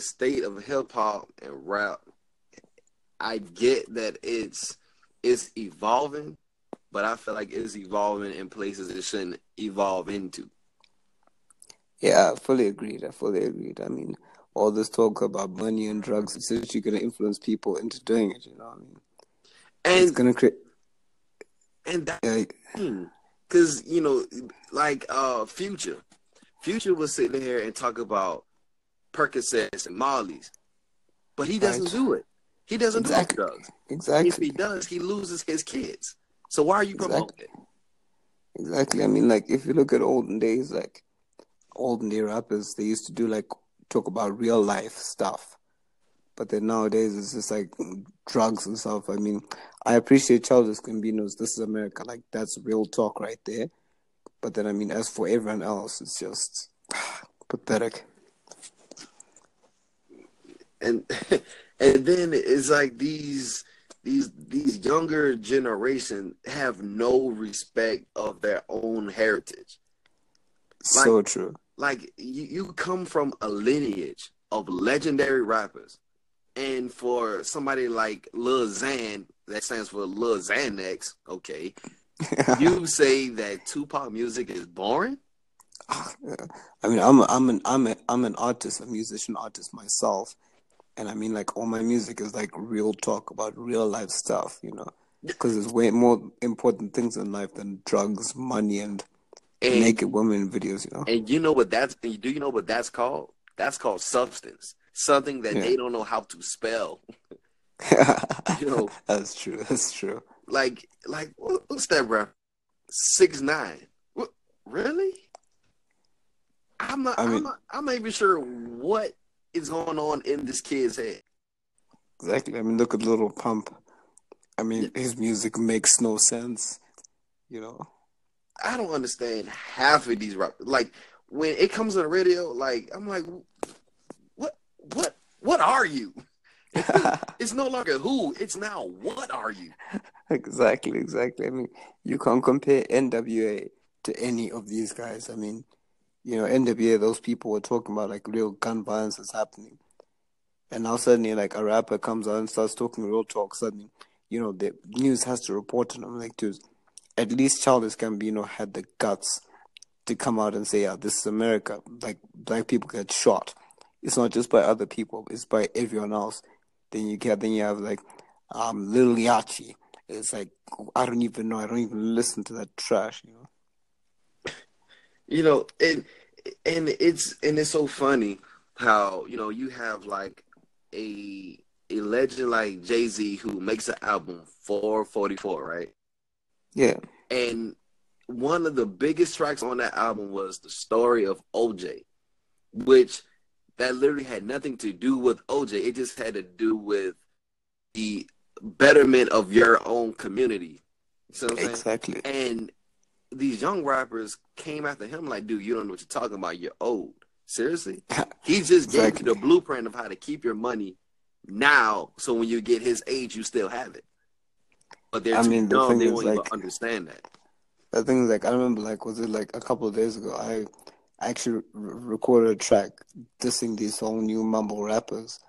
the state of hip hop and rap, I get that it's it's evolving, but I feel like it's evolving in places it shouldn't evolve into. Yeah, I fully agreed. I fully agreed. I mean, all this talk about money and drugs is actually going to influence people into doing it. You know what I mean? And it's going to create. And that, Yeah, because you know, like uh, Future, Future was sitting here and talk about Percocets and Molly's, but he doesn't Right. do it. He doesn't Exactly. do drugs. Exactly. If he does, he loses his kids. So why are you promoting it? Exactly. I mean, like if you look at olden days, like olden day rappers, they used to do like talk about real life stuff, but then nowadays it's just like drugs and stuff. I mean, I appreciate Childish Gambino's "This Is America," like that's real talk right there. But then, I mean, as for everyone else, it's just pathetic. And and then it's like these these these younger generation have no respect of their own heritage. So true. like you, you come from a lineage of legendary rappers. And for somebody like Lil Xan that stands for Lil Xanax okay you say that Tupac music is boring? Ah, I mean, I'm a, I'm an I'm a, I'm an artist, a musician artist myself, and I mean, like all my music is like real talk about real life stuff, you know, because there's way more important things in life than drugs, money, and, and naked women videos, you know. And you know what that's do you know what that's called? That's called substance. Something that Yeah. they don't know how to spell. You know, That's true. That's true. like like what- what's that bro? Six nine. What really? I'm not I I mean- am not I'm not even sure what is going on in this kid's head. Exactly. I mean, look at Little Pump. I mean, his music makes no sense, you know. I don't understand half of these rappers. Like when it comes on the radio, like I'm like, what what what are you? It's no longer who, it's now what are you? Exactly, exactly. I mean, you can't compare NWA to any of these guys. I mean, you know, NWA, those people were talking about like real gun violence is happening. And now suddenly, like a rapper comes out and starts talking real talk. Suddenly, you know, the news has to report on him. Like, dude, at least Childish Gambino had the guts to come out and say, "Yeah, this is America." Like, black people get shot. It's not just by other people; it's by everyone else. Then you get, then you have like, um, Lil Yachty. It's like I don't even know. I don't even listen to that trash. You know. You know, and and it's and it's so funny how, you know, you have like a a legend like Jay Z who makes an album for 44, right? Yeah. And one of the biggest tracks on that album was the story of OJ, which that literally had nothing to do with OJ. It just had to do with the betterment of your own community. You see what I'm saying? Exactly. And these young rappers came after him like, dude, you don't know what you're talking about. You're old. Seriously? He just gave Exactly. you the blueprint of how to keep your money now, so when you get his age, you still have it. But they're I too mean, the they won't even like- understand that. The thing is, like, I remember, like, was it like a couple of days ago? I actually r- recorded a track dissing these whole new mumble rappers,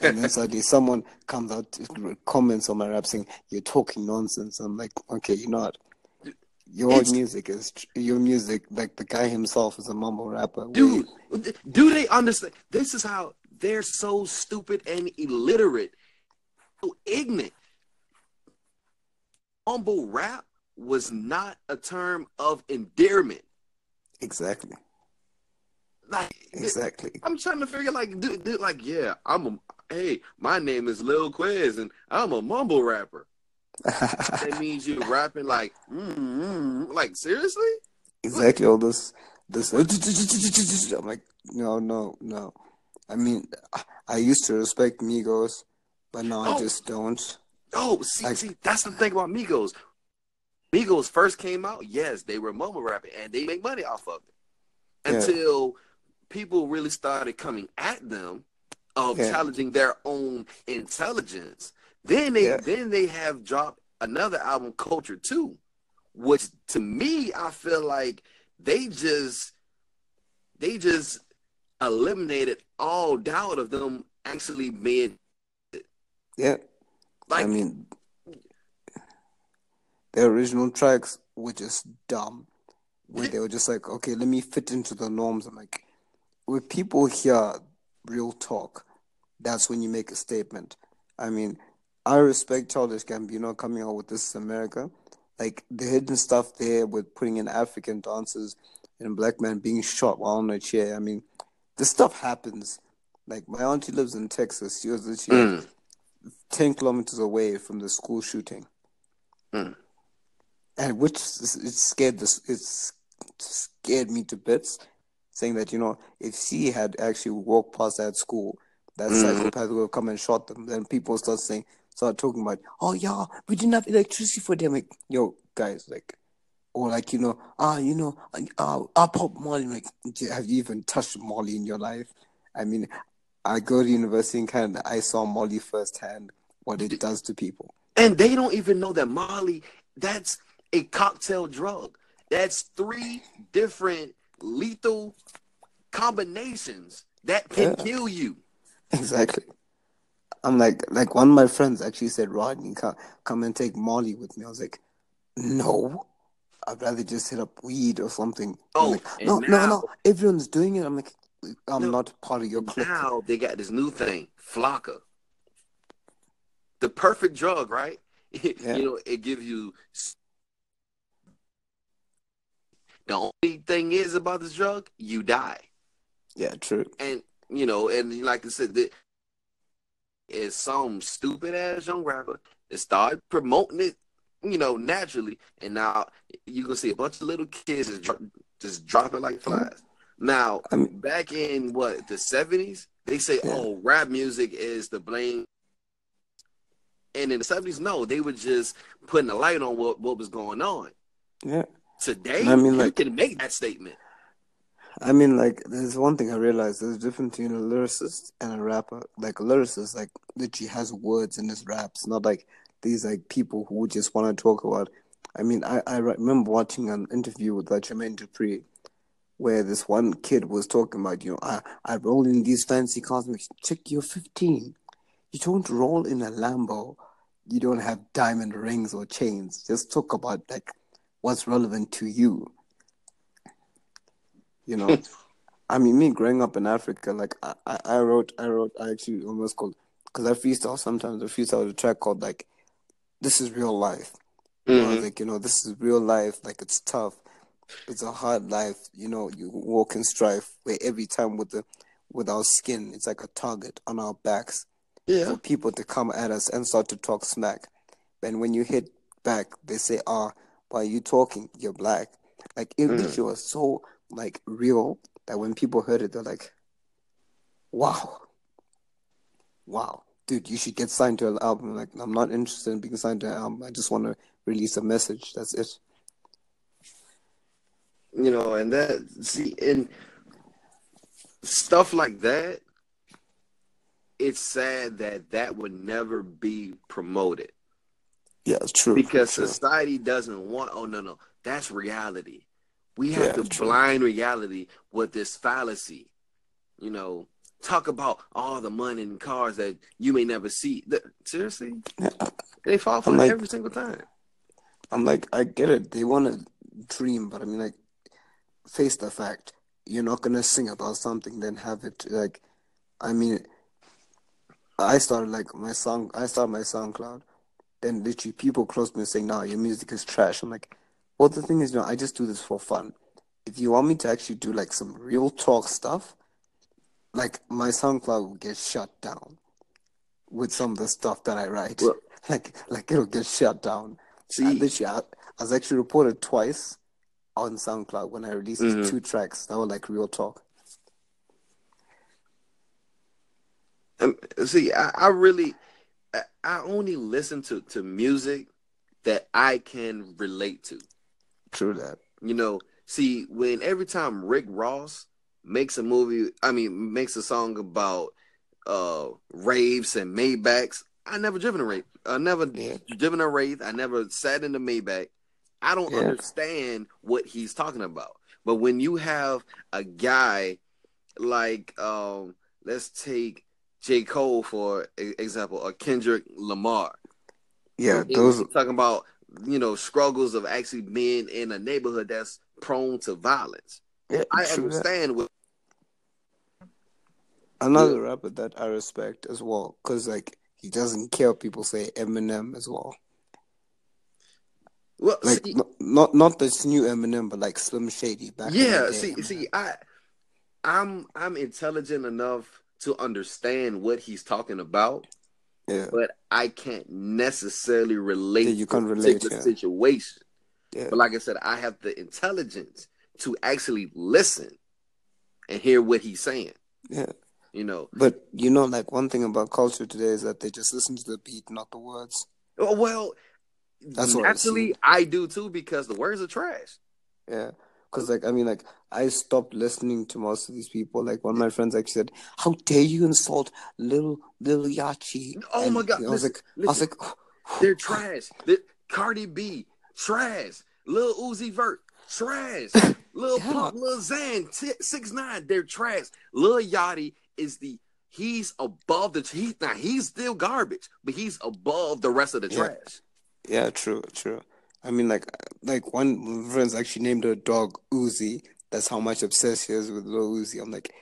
and then suddenly someone comes out, to- comments on my rap saying, "You're talking nonsense." I'm like, okay, you know what? Your It's- music is your music. Like the guy himself is a mumble rapper. Dude, do they understand? This is how they're so stupid and illiterate, so ignorant. Mumble rap was not a term of endearment. exactly, Like, exactly. I'm trying to figure, like, dude, dude, like, yeah, I'm a, hey, my name is Lil Quiz, and I'm a mumble rapper. That means you're rapping like, mm, mm, like, seriously? exactly all this this I'm like no no no I mean I used to respect Migos but now I Oh. just don't Oh, see, Like- see, that's the thing about Migos. Migos first came out, yes, they were mumble rapping, and they make money off of it. Yeah. Until people really started coming at them of Yeah. challenging their own intelligence. Then they Yeah. then they have dropped another album, Culture Two, which to me I feel like they just they just eliminated all doubt of them actually being. Yeah, Like I mean, the original tracks were just dumb. Where they were just like, okay, let me fit into the norms. I'm like, when people hear real talk, that's when you make a statement. I mean, I respect Childish Gambino coming out with This is America. Like the hidden stuff there with putting in African dancers and a black man being shot while on a chair. I mean, this stuff happens. Like my auntie lives in Texas. She was literally Mm. 10 kilometers away from the school shooting. Mm. And which it scared this it's scared me to bits, saying that, you know, if she had actually walked past that school, that Mhm. psychopath would have come and shot them. Then people start saying start talking about, oh yeah, we didn't have electricity for them. Like, yo, guys, like or like, you know, ah, you know, uh, I pop Molly. Like, have you even touched Molly in your life? I mean, I go to university in Canada. I saw Molly firsthand what it does to people. And they don't even know that Molly, that's a cocktail drug. That's three different lethal combinations that can Yeah. kill you. Exactly. I'm like, like one of my friends actually said, Rodney, come, come and take Molly with me. I was like, no, I'd rather just hit up weed or something. Oh, like, no, no, now- no, everyone's doing it. I'm like, I'm No. not part of your clique. Now they got this new thing, Flakka. The perfect drug, right? Yeah. you know, it gives you. The only thing is about this drug, you die. Yeah, true. and you know, and like I said, that is some stupid ass young rapper that started promoting it, you know, naturally, and now you can see a bunch of little kids just, dro- just dropping like flies. Now, I mean- back in what the seventies, they say, Yeah. "Oh, rap music is the blame." And in the seventies, no, they were just putting a light on what, what was going on. Yeah. Today, I mean, you can make that statement. I mean, like, there's one thing I realized. There's a difference between a lyricist and a rapper. Like, a lyricist, like, literally has words in his raps, not like these, like, people who just want to talk about. I mean, I, I remember watching an interview with like, Jermaine Dupri where this one kid was talking about, you know, I, I roll in these fancy cars. Chick, you're 15. You don't roll in a Lambo. You don't have diamond rings or chains. Just talk about, like, what's relevant to you. You know, I mean, me growing up in Africa, like I, I, wrote, I wrote, I actually almost called because I freestyle sometimes. I freestyle a track called like, "This is real life." You know, like, you know, this is real life. Like it's tough. It's a hard life. You know, you walk in strife where every time with the with our skin, it's like a target on our backs Yeah, for people to come at us and start to talk smack. And when you hit back, they say, "Ah, why are you talking? You're black." Like it Mm. literally was so like real that when people heard it, they're like, "Wow, wow, dude, you should get signed to an album." Like, I'm not interested in being signed to an album. I just want to release a message. That's it. you know, and that see and stuff like that. It's sad that that would never be promoted Yeah, it's true. because true. society doesn't want. Oh no, no, that's reality. We have Yeah, to true. blind reality with this fallacy. You know, talk about all the money and cars that you may never see. Th- seriously, Yeah. they fall for like- every single time. I'm like, I get it. They want to dream, but I mean, like, face the fact. You're not gonna sing about something, then have it like. I mean, I started like my song. I started my SoundCloud. Then literally people close to me saying, "Nah, your music is trash." I'm like, well, the thing is, you know, I just do this for fun. If you want me to actually do like some real talk stuff, like my SoundCloud will get shut down with some of the stuff that I write. Well- like, like it'll get shut down. See, I literally, I, I was actually reported twice on SoundCloud when I released Mhm. two tracks that were like real talk. Um, see, I, I really, I, I only listen to, to music that I can relate to. True that. You know, see, when every time Rick Ross makes a movie, I mean, makes a song about uh raves and Maybachs, I never driven a rave. I never Yeah. driven a rave. I never sat in the Maybach. I don't Yeah. understand what he's talking about. But when you have a guy like um, let's take J. Cole for example, or Kendrick Lamar. Yeah, those talking about you know struggles of actually being in a neighborhood that's prone to violence. Yeah, I understand. With another yeah. rapper that I respect as well, because like he doesn't care people say Eminem as well. Well, like see, not not this new Eminem, but like Slim Shady back. Yeah, see, see, I, I'm I'm intelligent enough to understand what he's talking about. Yeah. But I can't necessarily relate yeah, you can't relate to the yeah. situation. Yeah. But like I said, I have the intelligence to actually listen and hear what he's saying. Yeah. You know. But you know, like one thing about culture today is that they just listen to the beat, not the words. Well, that's what actually I do too because the words are trash. Yeah, because like I mean, like I stopped listening to most of these people. Like one of my friends actually said, "How dare you insult little little Yachty?" Oh and, my god! I was like, listen, I was like, oh, they're trash. They're, Cardi B, trash. Lil Uzi Vert, trash. Lil yeah. Pump, Lil Xan, t- six nine, they're trash. Lil Yachty is the he's above the he now he's still garbage, but he's above the rest of the yeah. trash. Yeah, true, true. I mean, like, like one friends actually named her dog Uzi. That's how much obsessed she is with Lil Uzi. I'm like,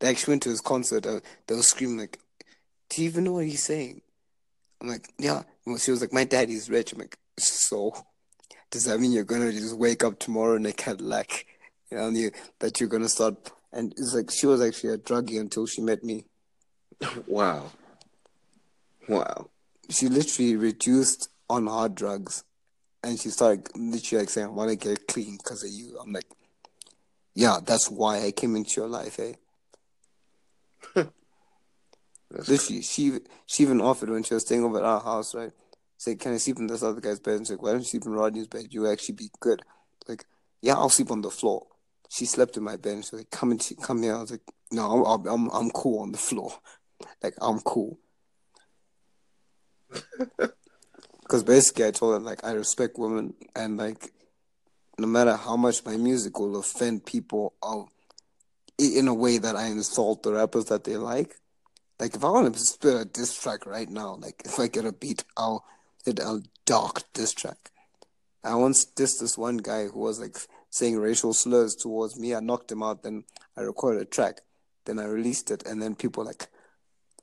they actually went to his concert. Uh, they were screaming like, "Do you even know what he's saying?" I'm like, "Yeah." Well, she was like, "My daddy's rich." I'm like, "So, does that mean you're gonna just wake up tomorrow in a Cadillac, you know, you, that you're gonna start?" And it's like she was actually a druggie until she met me. Wow. Wow. She literally reduced on hard drugs, and she started literally like saying, "I want to get clean because of you." I'm like, "Yeah, that's why I came into your life, eh?" literally, she she even offered when she was staying over at our house, right? Say, "Can I sleep in this other guy's bed?" And she's like, "Why don't you sleep in Rodney's bed? You actually be good." Like, yeah, I'll sleep on the floor. She slept in my bed. And she's like, "Come and come here." I was like, "No, I'm I'm I'm cool on the floor. Like, I'm cool." because basically I told her like I respect women and like no matter how much my music will offend people, I'll in a way that I insult the rappers that they like. Like if I want to spit a diss track right now, like if I get a beat, I'll hit a dark diss track. I once dissed this one guy who was like saying racial slurs towards me. I knocked him out. Then I recorded a track. Then I released it, and then people like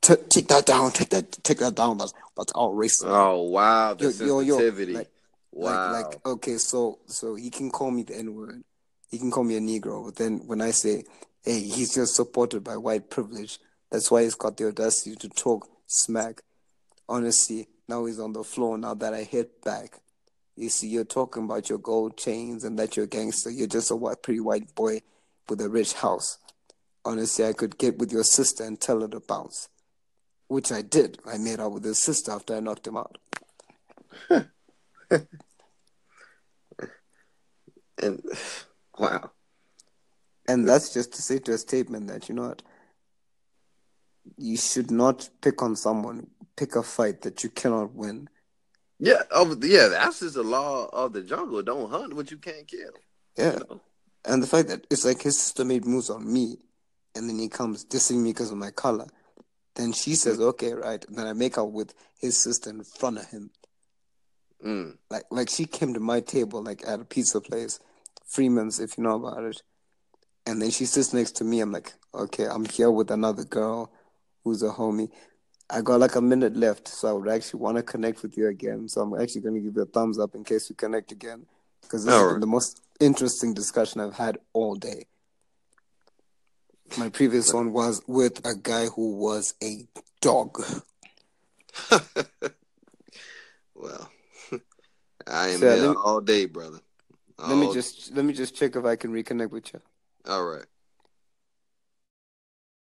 take that down, take that, take that down. That's that's all racist. Oh wow, the yo, sensitivity. Yo, yo, like, wow. Like, like okay, so so he can call me the N word, he can call me a Negro, but then when I say, hey, he's just supported by white privilege, that's why he's got the audacity to talk smack. Honestly, now he's on the floor. Now that I hit back, you see, you're talking about your gold chains and that you're a gangster. You're just a white, pretty white boy with a rich house. Honestly, I could get with your sister and tell her to bounce which I did. I made out with his sister after I knocked him out. and wow. And that's just to say to a statement that you know what you should not pick on someone, pick a fight that you cannot win. Yeah, oh, yeah, that's just the law of the jungle. Don't hunt what you can't kill. Yeah. You know? And the fact that it's like his sister made moves on me and then he comes dissing me because of my color. Then she says, "Okay, right." And then I make out with his sister in front of him. Mm. Like, like she came to my table, like at a pizza place, Freeman's, if you know about it. And then she sits next to me. I'm like, okay, I'm here with another girl who's a homie. I got like a minute left, so I would actually want to connect with you again. So I'm actually going to give you a thumbs up in case we connect again, because this is the most interesting discussion I've had all day. My previous one was with a guy who was a dog. well, I am so, here me, all day, brother. All let me just let me just check if I can reconnect with you. All right.